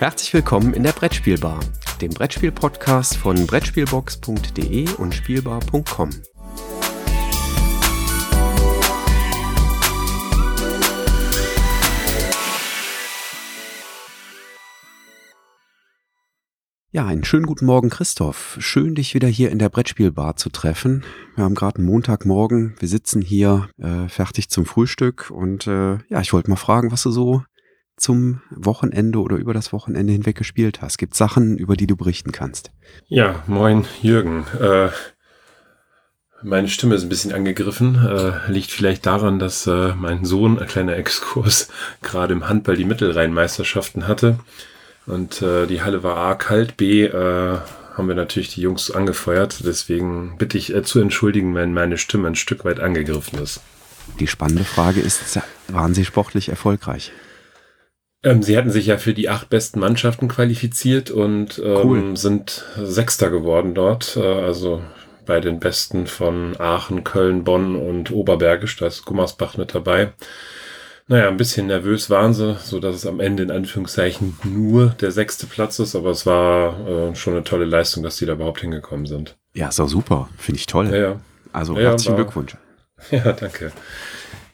Herzlich willkommen in der Brettspielbar, dem Brettspiel-Podcast von Brettspielbox.de und Spielbar.com. Ja, einen schönen guten Morgen, Christoph. Schön, dich wieder hier in der Brettspielbar zu treffen. Wir haben gerade einen Montagmorgen. Wir sitzen hier äh, fertig zum Frühstück und äh, ja, ich wollte mal fragen, was du so zum Wochenende oder über das Wochenende hinweg gespielt hast. Gibt Sachen, über die du berichten kannst? Ja, moin Jürgen. Äh, meine Stimme ist ein bisschen angegriffen. Äh, liegt vielleicht daran, dass äh, mein Sohn, ein kleiner Exkurs, gerade im Handball die Mittelrheinmeisterschaften hatte. Und äh, die Halle war A kalt, B äh, haben wir natürlich die Jungs angefeuert. Deswegen bitte ich äh, zu entschuldigen, wenn meine Stimme ein Stück weit angegriffen ist. Die spannende Frage ist, waren sie sportlich erfolgreich? Ähm, sie hatten sich ja für die acht besten Mannschaften qualifiziert und ähm, cool. sind Sechster geworden dort. Äh, also bei den Besten von Aachen, Köln, Bonn und Oberbergisch. Da ist Gummersbach mit dabei. Naja, ein bisschen nervös waren sie, so dass es am Ende in Anführungszeichen nur der sechste Platz ist, aber es war äh, schon eine tolle Leistung, dass die da überhaupt hingekommen sind. Ja, ist auch super. Finde ich toll. Ja, ja. Also ja, herzlichen war, Glückwunsch. Ja, danke.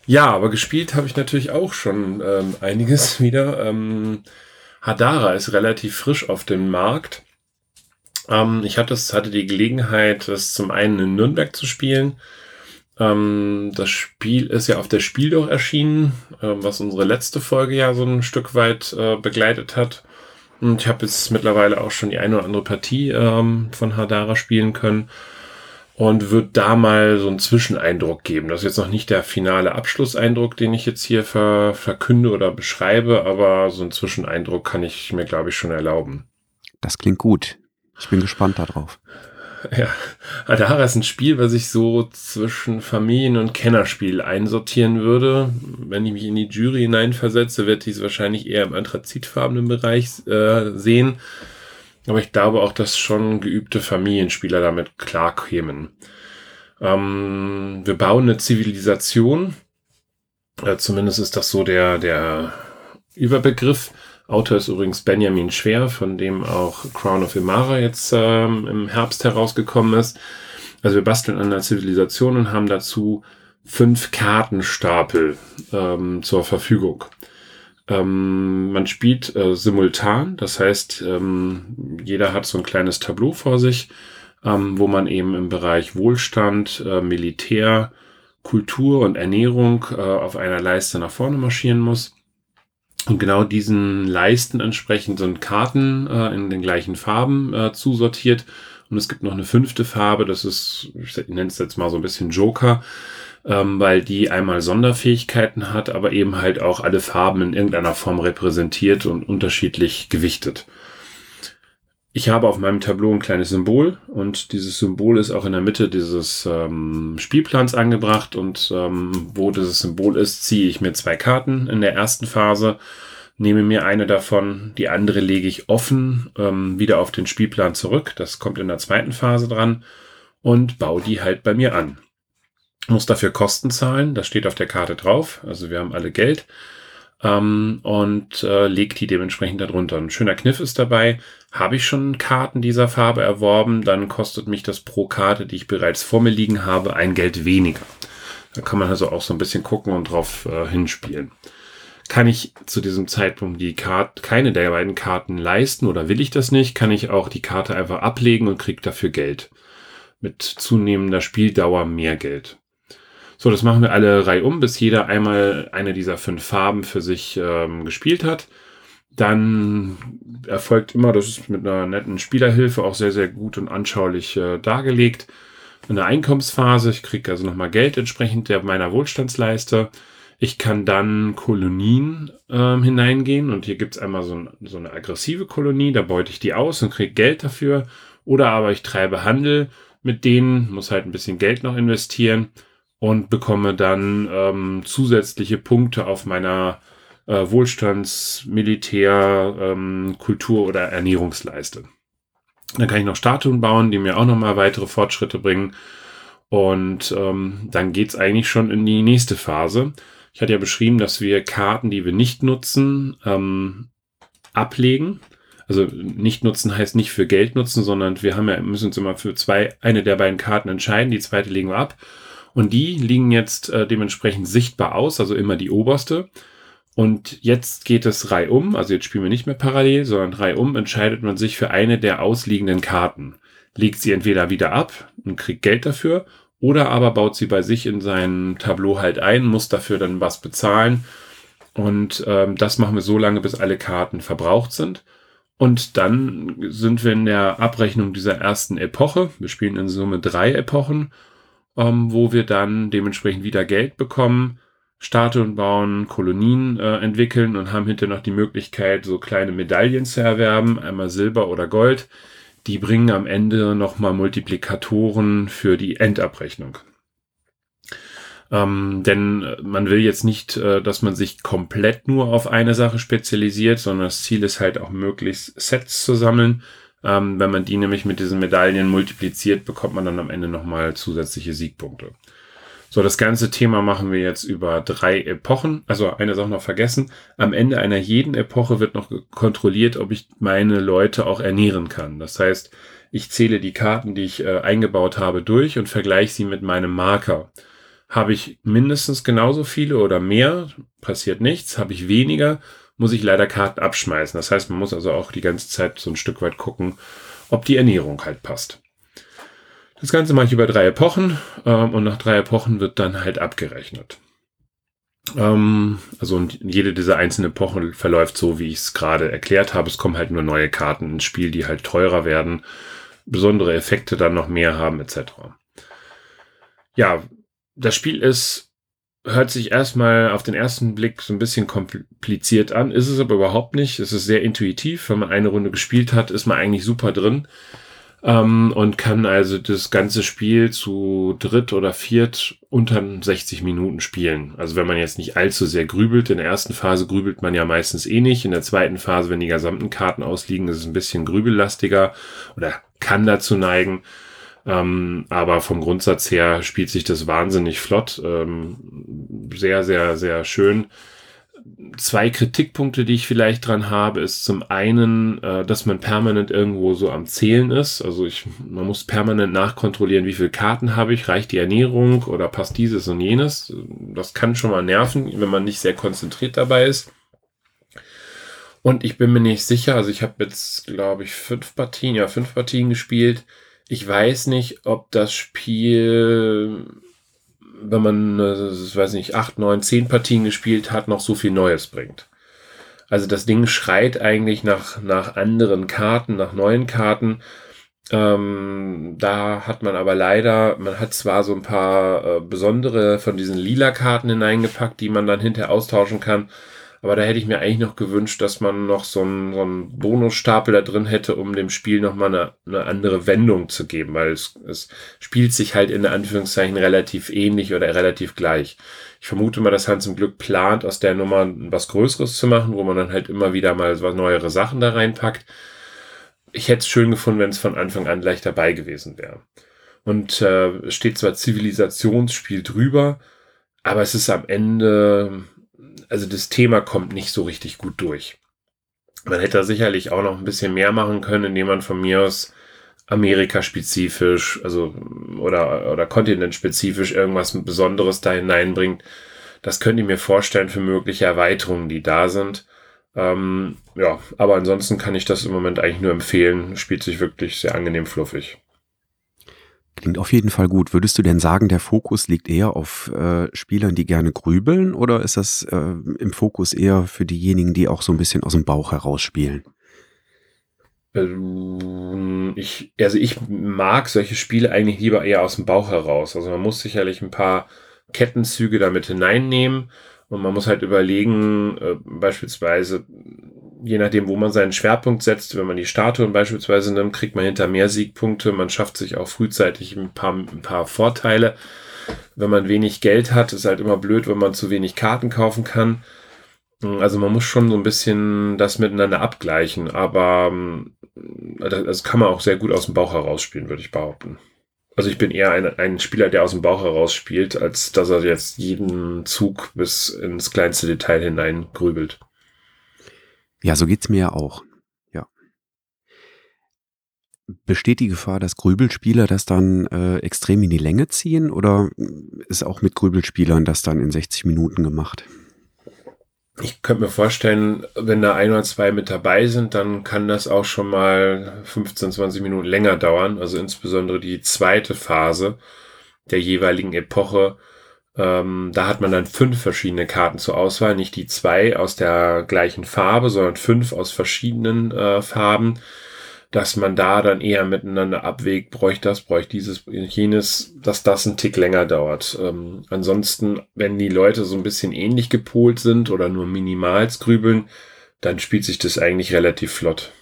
Ja, aber gespielt habe ich natürlich auch schon ähm, einiges wieder. Ähm, Hadara ist relativ frisch auf dem Markt. Ähm, ich hatte, hatte die Gelegenheit, das zum einen in Nürnberg zu spielen ähm, das Spiel ist ja auf der Spiel doch erschienen, äh, was unsere letzte Folge ja so ein Stück weit äh, begleitet hat. Und ich habe jetzt mittlerweile auch schon die eine oder andere Partie ähm, von Hadara spielen können und würde da mal so einen Zwischeneindruck geben. Das ist jetzt noch nicht der finale Abschlusseindruck, den ich jetzt hier ver verkünde oder beschreibe, aber so einen Zwischeneindruck kann ich mir, glaube ich, schon erlauben. Das klingt gut. Ich bin gespannt darauf. Ja, Adara ist ein Spiel, was ich so zwischen Familien- und Kennerspiel einsortieren würde. Wenn ich mich in die Jury hineinversetze, wird dies wahrscheinlich eher im anthrazitfarbenen Bereich äh, sehen. Aber ich glaube auch, dass schon geübte Familienspieler damit klarkämen. Ähm, wir bauen eine Zivilisation. Äh, zumindest ist das so der, der Überbegriff. Autor ist übrigens Benjamin Schwer, von dem auch Crown of Imara jetzt ähm, im Herbst herausgekommen ist. Also wir basteln an der Zivilisation und haben dazu fünf Kartenstapel ähm, zur Verfügung. Ähm, man spielt äh, simultan, das heißt, ähm, jeder hat so ein kleines Tableau vor sich, ähm, wo man eben im Bereich Wohlstand, äh, Militär, Kultur und Ernährung äh, auf einer Leiste nach vorne marschieren muss. Und genau diesen Leisten entsprechend sind Karten äh, in den gleichen Farben äh, zusortiert. Und es gibt noch eine fünfte Farbe, das ist, ich nenne es jetzt mal so ein bisschen Joker, ähm, weil die einmal Sonderfähigkeiten hat, aber eben halt auch alle Farben in irgendeiner Form repräsentiert und unterschiedlich gewichtet. Ich habe auf meinem Tableau ein kleines Symbol und dieses Symbol ist auch in der Mitte dieses ähm, Spielplans angebracht und ähm, wo dieses Symbol ist, ziehe ich mir zwei Karten in der ersten Phase, nehme mir eine davon, die andere lege ich offen ähm, wieder auf den Spielplan zurück, das kommt in der zweiten Phase dran und baue die halt bei mir an. Muss dafür Kosten zahlen, das steht auf der Karte drauf, also wir haben alle Geld ähm, und äh, legt die dementsprechend darunter. Ein schöner Kniff ist dabei, habe ich schon Karten dieser Farbe erworben, dann kostet mich das pro Karte, die ich bereits vor mir liegen habe, ein Geld weniger. Da kann man also auch so ein bisschen gucken und drauf äh, hinspielen. Kann ich zu diesem Zeitpunkt die Karte, keine der beiden Karten leisten oder will ich das nicht, kann ich auch die Karte einfach ablegen und kriege dafür Geld. Mit zunehmender Spieldauer mehr Geld. So, das machen wir alle Reihe um, bis jeder einmal eine dieser fünf Farben für sich ähm, gespielt hat. Dann erfolgt immer, das ist mit einer netten Spielerhilfe auch sehr, sehr gut und anschaulich äh, dargelegt, eine Einkommensphase. Ich kriege also nochmal Geld entsprechend der meiner Wohlstandsleiste. Ich kann dann Kolonien ähm, hineingehen und hier gibt's einmal so, ein, so eine aggressive Kolonie, da beute ich die aus und kriege Geld dafür. Oder aber ich treibe Handel mit denen, muss halt ein bisschen Geld noch investieren und bekomme dann ähm, zusätzliche Punkte auf meiner äh, Wohlstands-, Militär-, ähm, Kultur- oder Ernährungsleiste. Dann kann ich noch Statuen bauen, die mir auch nochmal weitere Fortschritte bringen. Und ähm, dann geht's eigentlich schon in die nächste Phase. Ich hatte ja beschrieben, dass wir Karten, die wir nicht nutzen, ähm, ablegen. Also nicht nutzen heißt nicht für Geld nutzen, sondern wir haben ja, müssen uns immer für zwei, eine der beiden Karten entscheiden, die zweite legen wir ab. Und die liegen jetzt äh, dementsprechend sichtbar aus, also immer die oberste. Und jetzt geht es reihum, also jetzt spielen wir nicht mehr parallel, sondern reihum entscheidet man sich für eine der ausliegenden Karten. Legt sie entweder wieder ab und kriegt Geld dafür, oder aber baut sie bei sich in sein Tableau halt ein, muss dafür dann was bezahlen. Und ähm, das machen wir so lange, bis alle Karten verbraucht sind. Und dann sind wir in der Abrechnung dieser ersten Epoche. Wir spielen in Summe drei Epochen, ähm, wo wir dann dementsprechend wieder Geld bekommen Statuen bauen, Kolonien äh, entwickeln und haben hinterher noch die Möglichkeit, so kleine Medaillen zu erwerben, einmal Silber oder Gold. Die bringen am Ende nochmal Multiplikatoren für die Endabrechnung. Ähm, denn äh, man will jetzt nicht, äh, dass man sich komplett nur auf eine Sache spezialisiert, sondern das Ziel ist halt auch möglichst Sets zu sammeln. Ähm, wenn man die nämlich mit diesen Medaillen multipliziert, bekommt man dann am Ende nochmal zusätzliche Siegpunkte. So, das ganze Thema machen wir jetzt über drei Epochen. Also eine Sache noch vergessen. Am Ende einer jeden Epoche wird noch kontrolliert, ob ich meine Leute auch ernähren kann. Das heißt, ich zähle die Karten, die ich äh, eingebaut habe, durch und vergleiche sie mit meinem Marker. Habe ich mindestens genauso viele oder mehr, passiert nichts. Habe ich weniger, muss ich leider Karten abschmeißen. Das heißt, man muss also auch die ganze Zeit so ein Stück weit gucken, ob die Ernährung halt passt. Das Ganze mache ich über drei Epochen ähm, und nach drei Epochen wird dann halt abgerechnet. Ähm, also und jede dieser einzelnen Epochen verläuft so, wie ich es gerade erklärt habe. Es kommen halt nur neue Karten ins Spiel, die halt teurer werden, besondere Effekte dann noch mehr haben etc. Ja, das Spiel ist, hört sich erstmal auf den ersten Blick so ein bisschen kompliziert an, ist es aber überhaupt nicht. Es ist sehr intuitiv. Wenn man eine Runde gespielt hat, ist man eigentlich super drin ähm, und kann also das ganze Spiel zu dritt oder viert unter 60 Minuten spielen. Also wenn man jetzt nicht allzu sehr grübelt, in der ersten Phase grübelt man ja meistens eh nicht. In der zweiten Phase, wenn die gesamten Karten ausliegen, ist es ein bisschen grübellastiger oder kann dazu neigen. Ähm, aber vom Grundsatz her spielt sich das wahnsinnig flott. Ähm, sehr, sehr, sehr schön zwei Kritikpunkte, die ich vielleicht dran habe, ist zum einen, äh, dass man permanent irgendwo so am Zählen ist. Also ich, man muss permanent nachkontrollieren, wie viele Karten habe ich, reicht die Ernährung oder passt dieses und jenes. Das kann schon mal nerven, wenn man nicht sehr konzentriert dabei ist. Und ich bin mir nicht sicher, also ich habe jetzt, glaube ich, fünf Partien, ja, fünf Partien gespielt. Ich weiß nicht, ob das Spiel wenn man, äh, ich weiß nicht, acht, neun, zehn Partien gespielt hat, noch so viel Neues bringt. Also das Ding schreit eigentlich nach, nach anderen Karten, nach neuen Karten. Ähm, da hat man aber leider, man hat zwar so ein paar äh, besondere von diesen lila Karten hineingepackt, die man dann hinterher austauschen kann, aber da hätte ich mir eigentlich noch gewünscht, dass man noch so einen, so einen Bonusstapel da drin hätte, um dem Spiel nochmal eine, eine andere Wendung zu geben, weil es, es spielt sich halt in Anführungszeichen relativ ähnlich oder relativ gleich. Ich vermute mal, dass Hans zum Glück plant, aus der Nummer was Größeres zu machen, wo man dann halt immer wieder mal was neuere Sachen da reinpackt. Ich hätte es schön gefunden, wenn es von Anfang an gleich dabei gewesen wäre. Und äh, steht zwar Zivilisationsspiel drüber, aber es ist am Ende also das Thema kommt nicht so richtig gut durch. Man hätte da sicherlich auch noch ein bisschen mehr machen können, indem man von mir aus Amerika-spezifisch, also oder, oder kontinentspezifisch irgendwas Besonderes da hineinbringt. Das könnte ich mir vorstellen für mögliche Erweiterungen, die da sind. Ähm, ja, aber ansonsten kann ich das im Moment eigentlich nur empfehlen. Spielt sich wirklich sehr angenehm fluffig. Klingt auf jeden Fall gut. Würdest du denn sagen, der Fokus liegt eher auf äh, Spielern, die gerne grübeln, oder ist das äh, im Fokus eher für diejenigen, die auch so ein bisschen aus dem Bauch heraus spielen? Ähm, ich, also ich mag solche Spiele eigentlich lieber eher aus dem Bauch heraus. Also man muss sicherlich ein paar Kettenzüge damit hineinnehmen und man muss halt überlegen, äh, beispielsweise, je nachdem, wo man seinen Schwerpunkt setzt, wenn man die Statuen beispielsweise nimmt, kriegt man hinter mehr Siegpunkte. Man schafft sich auch frühzeitig ein paar, ein paar Vorteile. Wenn man wenig Geld hat, ist halt immer blöd, wenn man zu wenig Karten kaufen kann. Also man muss schon so ein bisschen das miteinander abgleichen, aber das kann man auch sehr gut aus dem Bauch heraus spielen, würde ich behaupten. Also ich bin eher ein, ein Spieler, der aus dem Bauch heraus spielt, als dass er jetzt jeden Zug bis ins kleinste Detail hinein grübelt. Ja, so geht's mir ja auch. Ja. Besteht die Gefahr, dass Grübelspieler das dann äh, extrem in die Länge ziehen oder ist auch mit Grübelspielern das dann in 60 Minuten gemacht? Ich könnte mir vorstellen, wenn da ein oder zwei mit dabei sind, dann kann das auch schon mal 15, 20 Minuten länger dauern. Also insbesondere die zweite Phase der jeweiligen Epoche. Ähm, da hat man dann fünf verschiedene Karten zur Auswahl, nicht die zwei aus der gleichen Farbe, sondern fünf aus verschiedenen äh, Farben dass man da dann eher miteinander abwägt, bräuchte das, bräuchte dieses, jenes, dass das ein Tick länger dauert. Ähm, ansonsten, wenn die Leute so ein bisschen ähnlich gepolt sind oder nur minimals grübeln, dann spielt sich das eigentlich relativ flott.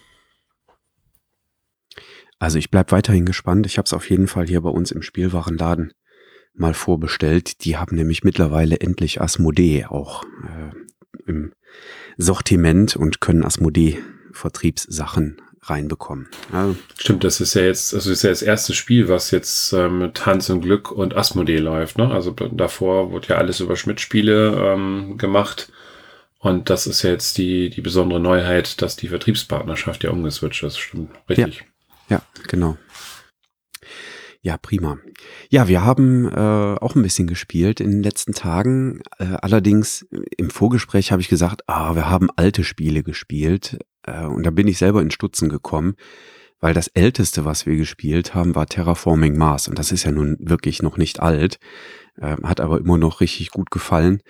Also ich bleibe weiterhin gespannt. Ich habe es auf jeden Fall hier bei uns im Spielwarenladen mal vorbestellt. Die haben nämlich mittlerweile endlich Asmodee auch äh, im Sortiment und können Asmodee Vertriebssachen reinbekommen. Ja. Stimmt, das ist ja jetzt, also ist ja das erste Spiel, was jetzt äh, mit Hans und Glück und Asmodee läuft. Ne? Also davor wurde ja alles über Schmidt-Spiele ähm, gemacht. Und das ist ja jetzt die, die besondere Neuheit, dass die Vertriebspartnerschaft ja umgeswitcht ist. Stimmt, richtig. Ja, ja genau. Ja, prima. Ja, wir haben äh, auch ein bisschen gespielt in den letzten Tagen. Äh, allerdings im Vorgespräch habe ich gesagt, ah, wir haben alte Spiele gespielt. Äh, und da bin ich selber in Stutzen gekommen, weil das älteste, was wir gespielt haben, war Terraforming Mars. Und das ist ja nun wirklich noch nicht alt, äh, hat aber immer noch richtig gut gefallen.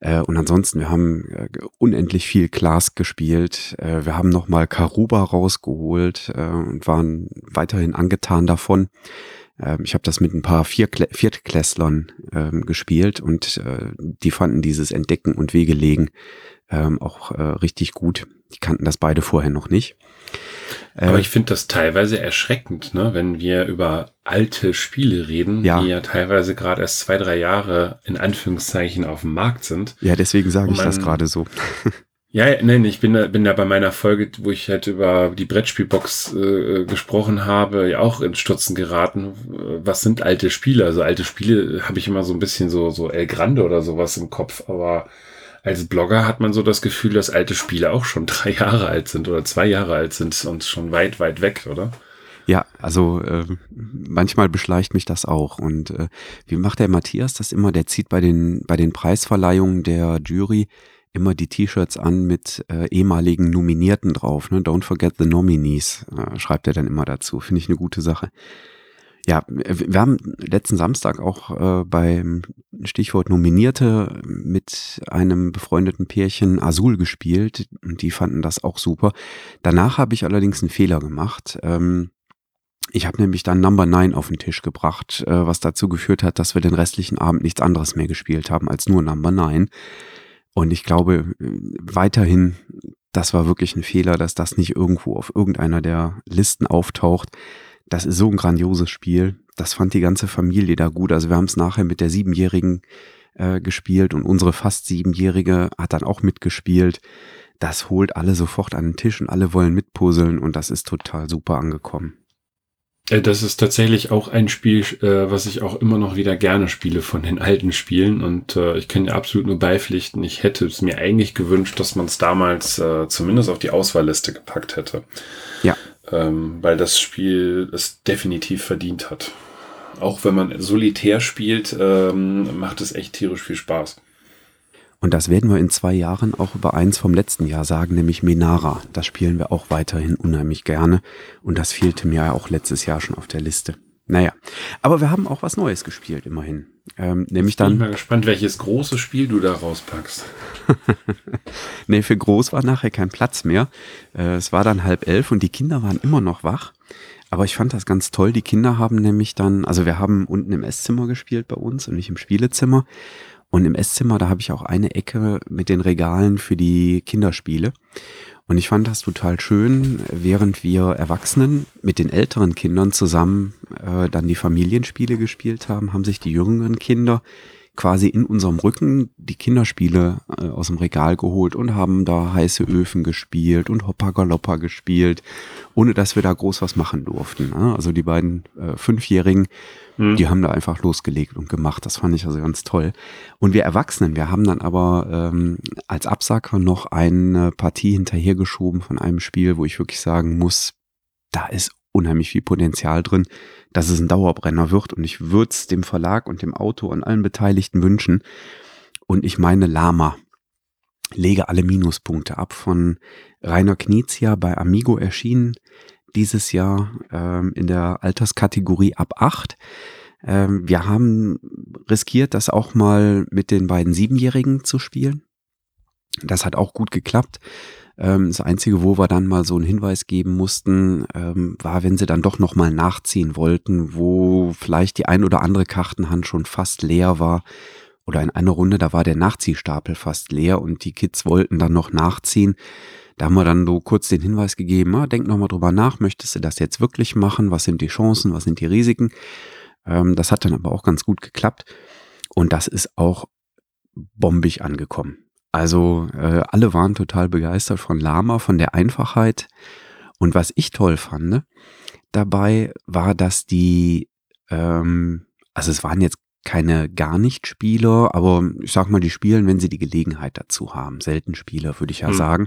Äh, und ansonsten, wir haben äh, unendlich viel Class gespielt. Äh, wir haben nochmal Karuba rausgeholt äh, und waren weiterhin angetan davon. Ähm, ich habe das mit ein paar Viertklässlern ähm, gespielt und äh, die fanden dieses Entdecken und Wegelegen ähm, auch äh, richtig gut. Die kannten das beide vorher noch nicht. Aber äh, ich finde das teilweise erschreckend, ne? wenn wir über alte Spiele reden, ja. die ja teilweise gerade erst zwei, drei Jahre in Anführungszeichen auf dem Markt sind. Ja, deswegen sage ich das gerade so. Ja, nein, ich bin da, bin da bei meiner Folge, wo ich halt über die Brettspielbox äh, gesprochen habe, ja auch ins Stutzen geraten. Was sind alte Spiele? Also alte Spiele habe ich immer so ein bisschen so, so El Grande oder sowas im Kopf, aber als Blogger hat man so das Gefühl, dass alte Spiele auch schon drei Jahre alt sind oder zwei Jahre alt sind und schon weit, weit weg, oder? Ja, also äh, manchmal beschleicht mich das auch. Und äh, wie macht der Matthias das immer? Der zieht bei den, bei den Preisverleihungen der Jury immer die T-Shirts an mit äh, ehemaligen Nominierten drauf. Ne? Don't forget the nominees, äh, schreibt er dann immer dazu. Finde ich eine gute Sache. Ja, wir haben letzten Samstag auch äh, beim Stichwort Nominierte mit einem befreundeten Pärchen Azul gespielt und die fanden das auch super. Danach habe ich allerdings einen Fehler gemacht. Ähm, ich habe nämlich dann Number 9 auf den Tisch gebracht, äh, was dazu geführt hat, dass wir den restlichen Abend nichts anderes mehr gespielt haben als nur Number 9. Und ich glaube weiterhin, das war wirklich ein Fehler, dass das nicht irgendwo auf irgendeiner der Listen auftaucht. Das ist so ein grandioses Spiel. Das fand die ganze Familie da gut. Also wir haben es nachher mit der Siebenjährigen äh, gespielt und unsere fast Siebenjährige hat dann auch mitgespielt. Das holt alle sofort an den Tisch und alle wollen mitpuzzeln und das ist total super angekommen. Äh, das ist tatsächlich auch ein Spiel, äh, was ich auch immer noch wieder gerne spiele von den alten Spielen und äh, ich kann dir absolut nur beipflichten. Ich hätte es mir eigentlich gewünscht, dass man es damals äh, zumindest auf die Auswahlliste gepackt hätte. Ja. Ähm, weil das Spiel es definitiv verdient hat. Auch wenn man solitär spielt, ähm, macht es echt tierisch viel Spaß. Und das werden wir in zwei Jahren auch über eins vom letzten Jahr sagen, nämlich Menara. Das spielen wir auch weiterhin unheimlich gerne. Und das fehlte mir ja auch letztes Jahr schon auf der Liste. Naja, aber wir haben auch was Neues gespielt, immerhin. Ähm, nämlich dann. Ich bin mal gespannt, welches große Spiel du da rauspackst. nee, für groß war nachher kein Platz mehr. Äh, es war dann halb elf und die Kinder waren immer noch wach. Aber ich fand das ganz toll. Die Kinder haben nämlich dann, also wir haben unten im Esszimmer gespielt bei uns und nicht im Spielezimmer. Und im Esszimmer, da habe ich auch eine Ecke mit den Regalen für die Kinderspiele. Und ich fand das total schön, während wir Erwachsenen mit den älteren Kindern zusammen äh, dann die Familienspiele gespielt haben, haben sich die jüngeren Kinder quasi in unserem Rücken die Kinderspiele äh, aus dem Regal geholt und haben da heiße Öfen gespielt und Hoppa Galoppa gespielt, ohne dass wir da groß was machen durften. Ne? Also die beiden äh, Fünfjährigen Mhm. Die haben da einfach losgelegt und gemacht. Das fand ich also ganz toll. Und wir Erwachsenen, wir haben dann aber ähm, als Absacker noch eine Partie hinterhergeschoben von einem Spiel, wo ich wirklich sagen muss, da ist unheimlich viel Potenzial drin, dass es ein Dauerbrenner wird. Und ich würde es dem Verlag und dem Autor und allen Beteiligten wünschen. Und ich meine Lama. Lege alle Minuspunkte ab von Rainer Knizia bei Amigo erschienen dieses Jahr ähm, in der Alterskategorie ab acht. Ähm, wir haben riskiert, das auch mal mit den beiden Siebenjährigen zu spielen. Das hat auch gut geklappt. Ähm, das Einzige, wo wir dann mal so einen Hinweis geben mussten, ähm, war, wenn sie dann doch nochmal nachziehen wollten, wo vielleicht die ein oder andere Kartenhand schon fast leer war. Oder in einer Runde, da war der Nachziehstapel fast leer und die Kids wollten dann noch nachziehen. Da haben wir dann so kurz den Hinweis gegeben, ah, denk nochmal drüber nach, möchtest du das jetzt wirklich machen? Was sind die Chancen? Was sind die Risiken? Ähm, das hat dann aber auch ganz gut geklappt. Und das ist auch bombig angekommen. Also äh, alle waren total begeistert von Lama, von der Einfachheit. Und was ich toll fand dabei, war, dass die, ähm, also es waren jetzt keine gar nicht Spieler, aber ich sag mal, die spielen, wenn sie die Gelegenheit dazu haben. Selten Spieler, würde ich ja hm. sagen.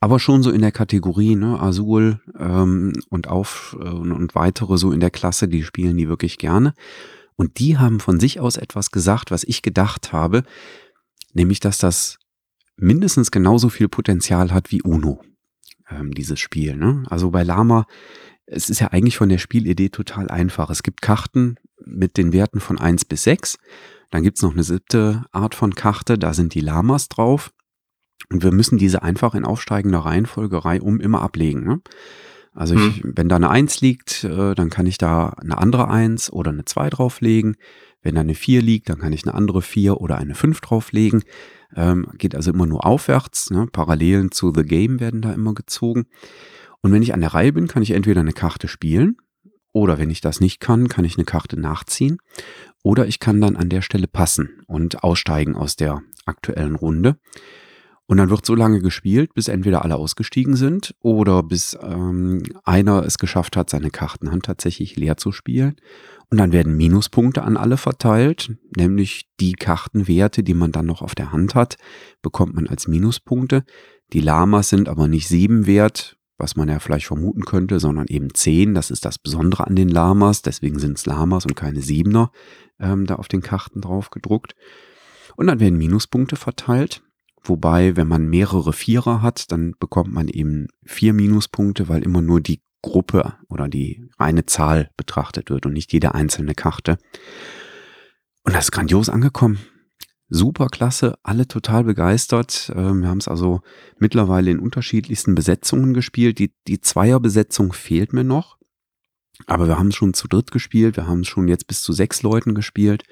Aber schon so in der Kategorie, ne, Azul ähm, und auf äh, und weitere so in der Klasse, die spielen die wirklich gerne. Und die haben von sich aus etwas gesagt, was ich gedacht habe, nämlich, dass das mindestens genauso viel Potenzial hat wie Uno, ähm, dieses Spiel. Ne? Also bei Lama, es ist ja eigentlich von der Spielidee total einfach. Es gibt Karten mit den Werten von eins bis sechs. Dann gibt's noch eine siebte Art von Karte, da sind die Lamas drauf. Und wir müssen diese einfach in aufsteigender Reihenfolge um immer ablegen. Ne? Also ich, hm. wenn da eine Eins liegt, äh, dann kann ich da eine andere Eins oder eine Zwei drauflegen. Wenn da eine Vier liegt, dann kann ich eine andere Vier oder eine Fünf drauflegen. Ähm, geht also immer nur aufwärts. Ne? Parallelen zu The Game werden da immer gezogen. Und wenn ich an der Reihe bin, kann ich entweder eine Karte spielen oder wenn ich das nicht kann, kann ich eine Karte nachziehen oder ich kann dann an der Stelle passen und aussteigen aus der aktuellen Runde. Und dann wird so lange gespielt, bis entweder alle ausgestiegen sind oder bis ähm, einer es geschafft hat, seine Kartenhand tatsächlich leer zu spielen. Und dann werden Minuspunkte an alle verteilt, nämlich die Kartenwerte, die man dann noch auf der Hand hat, bekommt man als Minuspunkte. Die Lamas sind aber nicht sieben wert, was man ja vielleicht vermuten könnte, sondern eben zehn. Das ist das Besondere an den Lamas. Deswegen sind es Lamas und keine Siebener ähm, da auf den Karten drauf gedruckt. Und dann werden Minuspunkte verteilt. Wobei, wenn man mehrere Vierer hat, dann bekommt man eben vier Minuspunkte, weil immer nur die Gruppe oder die reine Zahl betrachtet wird und nicht jede einzelne Karte. Und das ist grandios angekommen. Super klasse, alle total begeistert. Ähm, wir haben es also mittlerweile in unterschiedlichsten Besetzungen gespielt. Die, die Zweierbesetzung fehlt mir noch. Aber wir haben es schon zu dritt gespielt. Wir haben es schon jetzt bis zu sechs Leuten gespielt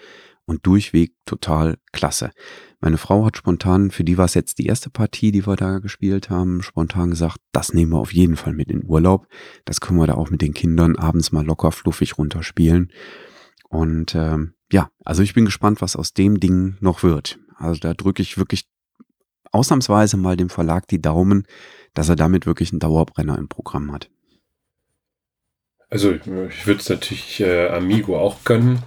und durchweg total klasse. Meine Frau hat spontan, für die war es jetzt die erste Partie, die wir da gespielt haben, spontan gesagt, das nehmen wir auf jeden Fall mit in Urlaub. Das können wir da auch mit den Kindern abends mal locker fluffig runterspielen. Und ähm, ja, also ich bin gespannt, was aus dem Ding noch wird. Also da drücke ich wirklich ausnahmsweise mal dem Verlag die Daumen, dass er damit wirklich einen Dauerbrenner im Programm hat. Also ich würde es natürlich äh, Amigo auch gönnen.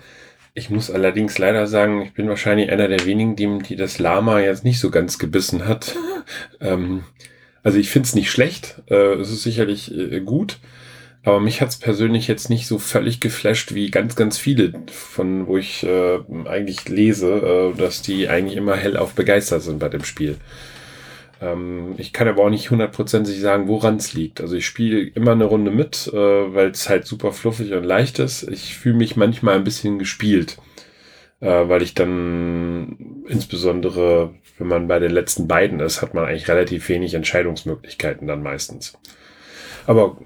Ich muss allerdings leider sagen, ich bin wahrscheinlich einer der wenigen, die, die das Lama jetzt nicht so ganz gebissen hat. ähm, also ich finde es nicht schlecht, äh, es ist sicherlich äh, gut, aber mich hat es persönlich jetzt nicht so völlig geflasht wie ganz, ganz viele, von wo ich äh, eigentlich lese, äh, dass die eigentlich immer hellauf begeistert sind bei dem Spiel. Ähm, ich kann aber auch nicht hundertprozentig sagen, woran es liegt. Also ich spiele immer eine Runde mit, äh, weil es halt super fluffig und leicht ist. Ich fühle mich manchmal ein bisschen gespielt, äh, weil ich dann insbesondere, wenn man bei den letzten beiden ist, hat man eigentlich relativ wenig Entscheidungsmöglichkeiten dann meistens. Aber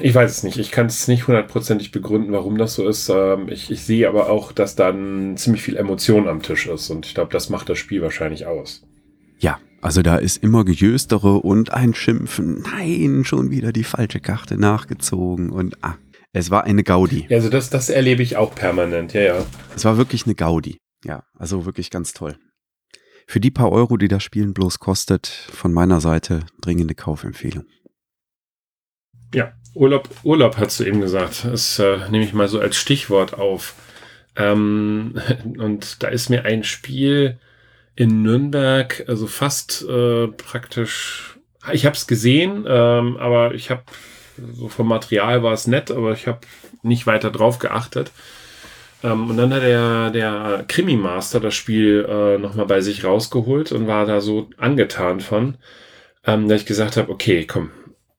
ich weiß es nicht. Ich kann es nicht hundertprozentig begründen, warum das so ist. Ähm, ich, ich sehe aber auch, dass dann ziemlich viel Emotion am Tisch ist. Und ich glaube, das macht das Spiel wahrscheinlich aus. Ja, also da ist immer Gejöstere und ein Schimpfen. Nein, schon wieder die falsche Karte nachgezogen und ah, es war eine Gaudi. Ja, also das, das erlebe ich auch permanent, ja, ja. Es war wirklich eine Gaudi. Ja, also wirklich ganz toll. Für die paar Euro, die das Spielen bloß kostet, von meiner Seite dringende Kaufempfehlung. Ja, Urlaub, Urlaub hast du eben gesagt. Das äh, nehme ich mal so als Stichwort auf. Ähm, und da ist mir ein Spiel in Nürnberg, also fast äh, praktisch. Ich habe es gesehen, ähm, aber ich habe so vom Material war es nett, aber ich habe nicht weiter drauf geachtet. Ähm, und dann hat der, der Krimi-Master das Spiel äh, nochmal bei sich rausgeholt und war da so angetan von, ähm, dass ich gesagt habe, okay, komm,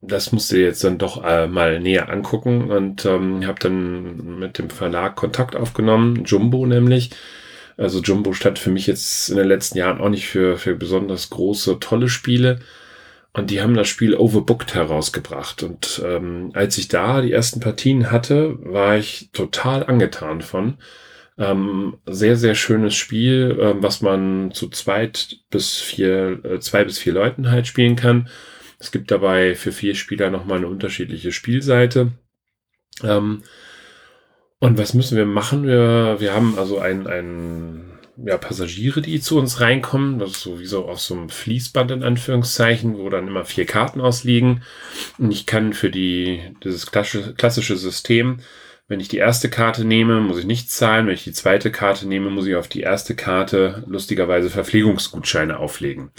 das musst du jetzt dann doch äh, mal näher angucken und ähm, habe dann mit dem Verlag Kontakt aufgenommen, Jumbo nämlich. Also Jumbo stand für mich jetzt in den letzten Jahren auch nicht für, für besonders große, tolle Spiele. Und die haben das Spiel Overbooked herausgebracht. Und ähm, als ich da die ersten Partien hatte, war ich total angetan von. Ähm, sehr, sehr schönes Spiel, ähm, was man zu zweit bis vier, äh, zwei bis vier Leuten halt spielen kann. Es gibt dabei für vier Spieler nochmal eine unterschiedliche Spielseite. Ähm, und was müssen wir machen? Wir, wir haben also ein, ein ja, Passagiere, die zu uns reinkommen. Das ist sowieso auf so einem Fließband in Anführungszeichen, wo dann immer vier Karten ausliegen. Und ich kann für die, dieses klassische, System, wenn ich die erste Karte nehme, muss ich nichts zahlen. Wenn ich die zweite Karte nehme, muss ich auf die erste Karte lustigerweise Verpflegungsgutscheine auflegen.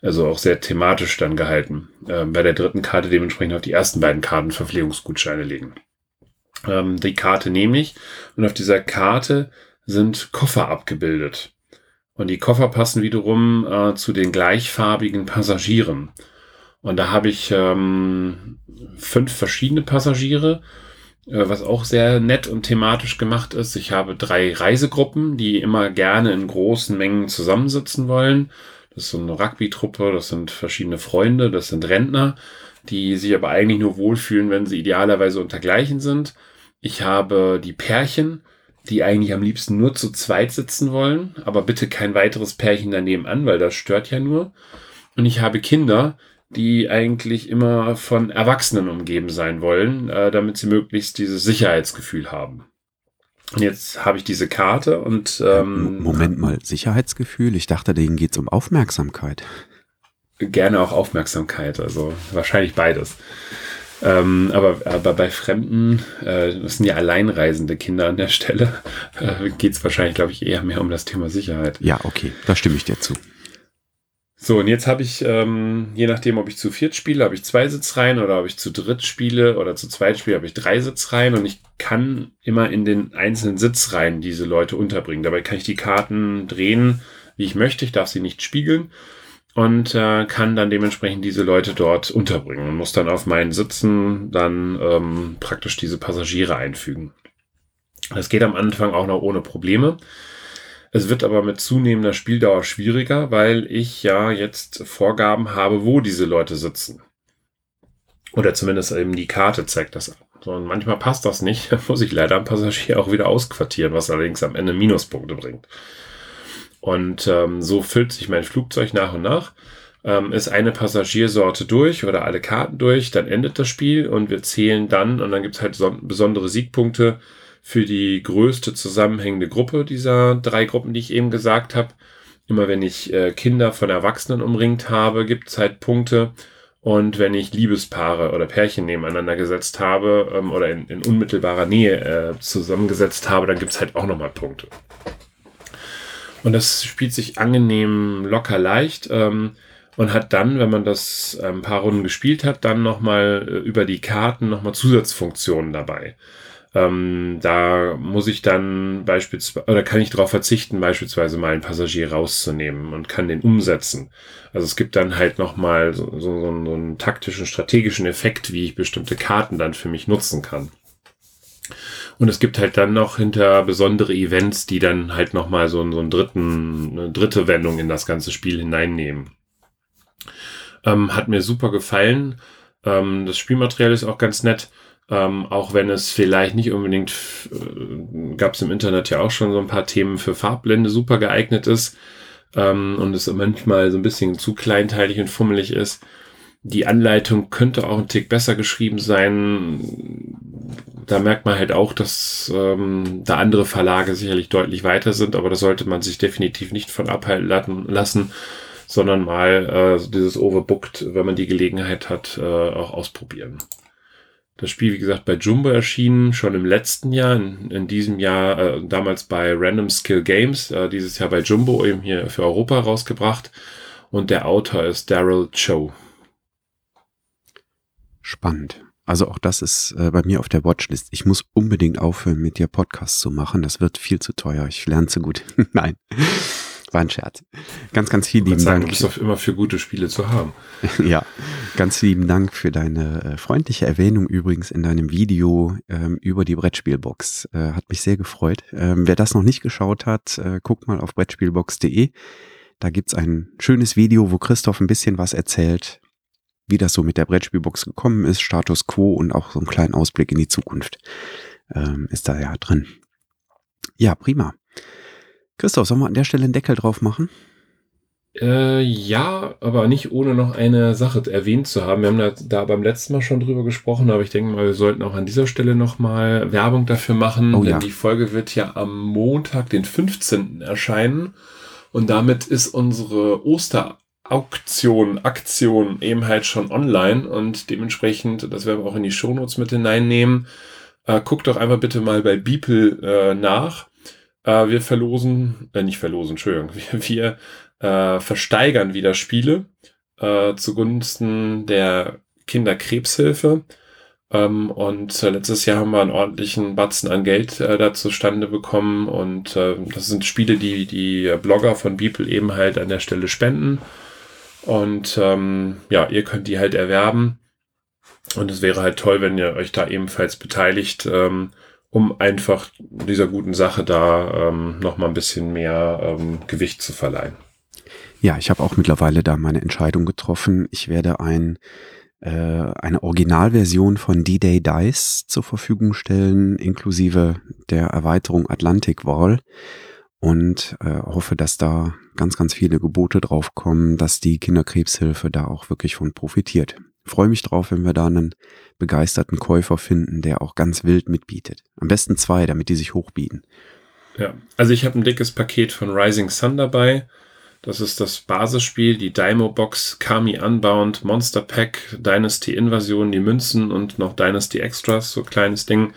Also auch sehr thematisch dann gehalten. Äh, bei der dritten Karte dementsprechend auf die ersten beiden Karten Verpflegungsgutscheine legen. Ähm, die Karte nehme ich und auf dieser Karte sind Koffer abgebildet. Und die Koffer passen wiederum äh, zu den gleichfarbigen Passagieren. Und da habe ich ähm, fünf verschiedene Passagiere, äh, was auch sehr nett und thematisch gemacht ist. Ich habe drei Reisegruppen, die immer gerne in großen Mengen zusammensitzen wollen. Das ist so eine Rugby-Truppe, das sind verschiedene Freunde, das sind Rentner, die sich aber eigentlich nur wohlfühlen, wenn sie idealerweise untergleichen sind. Ich habe die Pärchen, die eigentlich am liebsten nur zu zweit sitzen wollen, aber bitte kein weiteres Pärchen daneben an, weil das stört ja nur. Und ich habe Kinder, die eigentlich immer von Erwachsenen umgeben sein wollen, äh, damit sie möglichst dieses Sicherheitsgefühl haben. Und jetzt habe ich diese Karte und ähm, Moment mal, Sicherheitsgefühl? Ich dachte, denen geht es um Aufmerksamkeit. Gerne auch Aufmerksamkeit, also wahrscheinlich beides. Ähm, aber, aber bei Fremden, äh, das sind ja alleinreisende Kinder an der Stelle, äh, geht es wahrscheinlich, glaube ich, eher mehr um das Thema Sicherheit. Ja, okay, da stimme ich dir zu. So, und jetzt habe ich, ähm, je nachdem, ob ich zu viert spiele, habe ich zwei Sitzreihen oder ob ich zu dritt spiele oder zu zweit spiele, habe ich drei Sitzreihen und ich kann immer in den einzelnen Sitzreihen diese Leute unterbringen. Dabei kann ich die Karten drehen, wie ich möchte. Ich darf sie nicht spiegeln und äh, kann dann dementsprechend diese Leute dort unterbringen und muss dann auf meinen Sitzen dann ähm, praktisch diese Passagiere einfügen. Das geht am Anfang auch noch ohne Probleme. Es wird aber mit zunehmender Spieldauer schwieriger, weil ich ja jetzt Vorgaben habe, wo diese Leute sitzen. Oder zumindest eben die Karte zeigt das ab. So, und manchmal passt das nicht, dann muss ich leider einen Passagier auch wieder ausquartieren, was allerdings am Ende Minuspunkte bringt. Und ähm, so füllt sich mein Flugzeug nach und nach. Ähm, ist eine Passagiersorte durch oder alle Karten durch, dann endet das Spiel und wir zählen dann und dann gibt's halt so besondere Siegpunkte für die größte zusammenhängende Gruppe dieser drei Gruppen, die ich eben gesagt habe. Immer wenn ich äh, Kinder von Erwachsenen umringt habe, gibt's halt Punkte. Und wenn ich Liebespaare oder Pärchen nebeneinander gesetzt habe ähm, oder in, in unmittelbarer Nähe äh, zusammengesetzt habe, dann gibt's halt auch nochmal Punkte. Und das spielt sich angenehm locker leicht ähm, und hat dann, wenn man das ein paar Runden gespielt hat, dann nochmal äh, über die Karten nochmal Zusatzfunktionen dabei. Ähm, da muss ich dann beispielsweise, oder kann ich darauf verzichten, beispielsweise mal einen Passagier rauszunehmen und kann den umsetzen. Also es gibt dann halt nochmal so, so, so einen taktischen, strategischen Effekt, wie ich bestimmte Karten dann für mich nutzen kann. Und es gibt halt dann noch hinter besondere Events, die dann halt nochmal so, so einen dritten, eine dritte Wendung in das ganze Spiel hineinnehmen. Ähm, hat mir super gefallen. Ähm, das Spielmaterial ist auch ganz nett. Ähm, auch wenn es vielleicht nicht unbedingt, äh, gab es im Internet ja auch schon so ein paar Themen für Farbblende super geeignet ist ähm, und es manchmal so ein bisschen zu kleinteilig und fummelig ist. Die Anleitung könnte auch ein Tick besser geschrieben sein. Da merkt man halt auch, dass ähm, da andere Verlage sicherlich deutlich weiter sind, aber da sollte man sich definitiv nicht von abhalten lassen, sondern mal äh, dieses Overbooked, wenn man die Gelegenheit hat, äh, auch ausprobieren. Das Spiel, wie gesagt, bei Jumbo erschienen, schon im letzten Jahr, in, in diesem Jahr, äh, damals bei Random Skill Games, äh, dieses Jahr bei Jumbo eben hier für Europa rausgebracht. Und der Autor ist Daryl Cho. Spannend. Also auch das ist äh, bei mir auf der Watchlist. Ich muss unbedingt aufhören, mit dir Podcasts zu machen. Das wird viel zu teuer. Ich lerne zu gut. Nein. War ein Scherz. Ganz, ganz vielen lieben sagen, Dank. Du bist doch immer für gute Spiele zu haben. ja, ganz lieben Dank für deine äh, freundliche Erwähnung übrigens in deinem Video ähm, über die Brettspielbox. Äh, hat mich sehr gefreut. Ähm, wer das noch nicht geschaut hat, äh, guckt mal auf brettspielbox.de. Da gibt's ein schönes Video, wo Christoph ein bisschen was erzählt, wie das so mit der Brettspielbox gekommen ist, Status quo und auch so einen kleinen Ausblick in die Zukunft ähm, ist da ja drin. Ja, prima. Christoph, sollen wir an der Stelle einen Deckel drauf machen? Äh, ja, aber nicht ohne noch eine Sache erwähnt zu haben. Wir haben da, da, beim letzten Mal schon drüber gesprochen, aber ich denke mal, wir sollten auch an dieser Stelle nochmal Werbung dafür machen, oh, denn ja. die Folge wird ja am Montag, den 15. erscheinen. Und damit ist unsere Osterauktion, Aktion eben halt schon online und dementsprechend, das werden wir auch in die Shownotes mit hineinnehmen. Äh, guckt doch einfach bitte mal bei Beeple äh, nach. Äh, wir verlosen, äh, nicht verlosen, Entschuldigung, wir, wir äh, versteigern wieder Spiele äh, zugunsten der Kinderkrebshilfe. Ähm, und äh, letztes Jahr haben wir einen ordentlichen Batzen an Geld äh, da zustande bekommen. Und äh, das sind Spiele, die die Blogger von Beeple eben halt an der Stelle spenden. Und ähm, ja, ihr könnt die halt erwerben. Und es wäre halt toll, wenn ihr euch da ebenfalls beteiligt, ähm, um einfach dieser guten Sache da ähm, noch mal ein bisschen mehr ähm, Gewicht zu verleihen. Ja, ich habe auch mittlerweile da meine Entscheidung getroffen. Ich werde ein äh, eine Originalversion von D-Day Dice zur Verfügung stellen, inklusive der Erweiterung Atlantic Wall und äh, hoffe, dass da ganz, ganz viele Gebote drauf kommen, dass die Kinderkrebshilfe da auch wirklich von profitiert. Freue mich drauf, wenn wir da einen begeisterten Käufer finden, der auch ganz wild mitbietet. Am besten zwei, damit die sich hochbieten. Ja, also ich habe ein dickes Paket von Rising Sun dabei. Das ist das Basisspiel, die Daimo Box, Kami Unbound, Monster Pack, Dynasty Invasion, die Münzen und noch Dynasty Extras, so kleines Ding.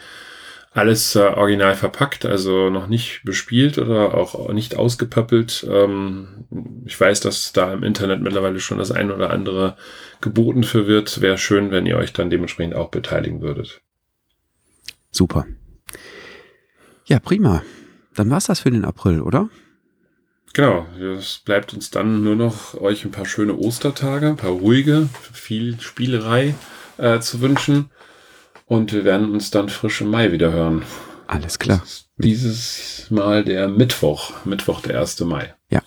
Alles äh, original verpackt, also noch nicht bespielt oder auch nicht ausgepöppelt. Ähm, ich weiß, dass da im Internet mittlerweile schon das ein oder andere geboten für wird. Wäre schön, wenn ihr euch dann dementsprechend auch beteiligen würdet. Super. Ja, prima. Dann war's das für den April, oder? Genau, es bleibt uns dann nur noch euch ein paar schöne Ostertage, ein paar ruhige, viel Spielerei äh, zu wünschen. Und wir werden uns dann frisch im Mai wieder hören. Alles klar. Dieses Mal der Mittwoch, Mittwoch, der 1. Mai. Ja,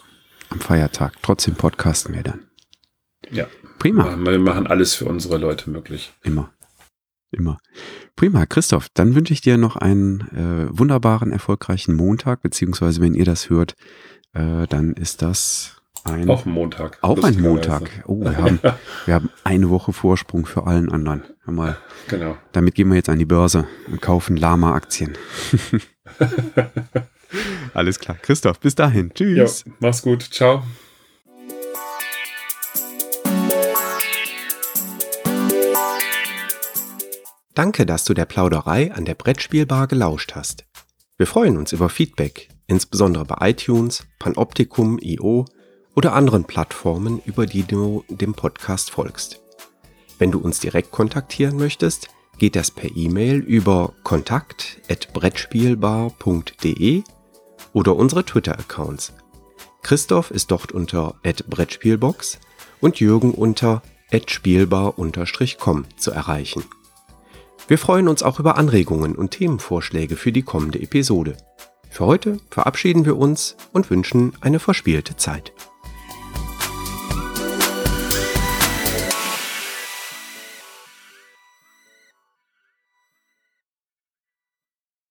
am Feiertag. Trotzdem podcasten wir dann. Ja. Prima. Wir machen alles für unsere Leute möglich. Immer. Immer. Prima, Christoph. Dann wünsche ich dir noch einen äh, wunderbaren, erfolgreichen Montag, beziehungsweise wenn ihr das hört, äh, dann ist das ein. Auch ein Montag. Auch ein Montag. Oh, wir haben, wir haben eine Woche Vorsprung für allen anderen. Hör mal. Genau. Damit gehen wir jetzt an die Börse und kaufen Lama-Aktien. Alles klar. Christoph, bis dahin. Tschüss. Jo, mach's gut. Ciao. Danke, dass du der Plauderei an der Brettspielbar gelauscht hast. Wir freuen uns über Feedback insbesondere bei iTunes, Panoptikum, IO oder anderen Plattformen, über die du dem Podcast folgst. Wenn du uns direkt kontaktieren möchtest, geht das per E-Mail über kontakt@brettspielbar.de oder unsere Twitter-Accounts. Christoph ist dort unter @brettspielbox und Jürgen unter @spielbar_com zu erreichen. Wir freuen uns auch über Anregungen und Themenvorschläge für die kommende Episode. Für heute verabschieden wir uns und wünschen eine verspielte Zeit.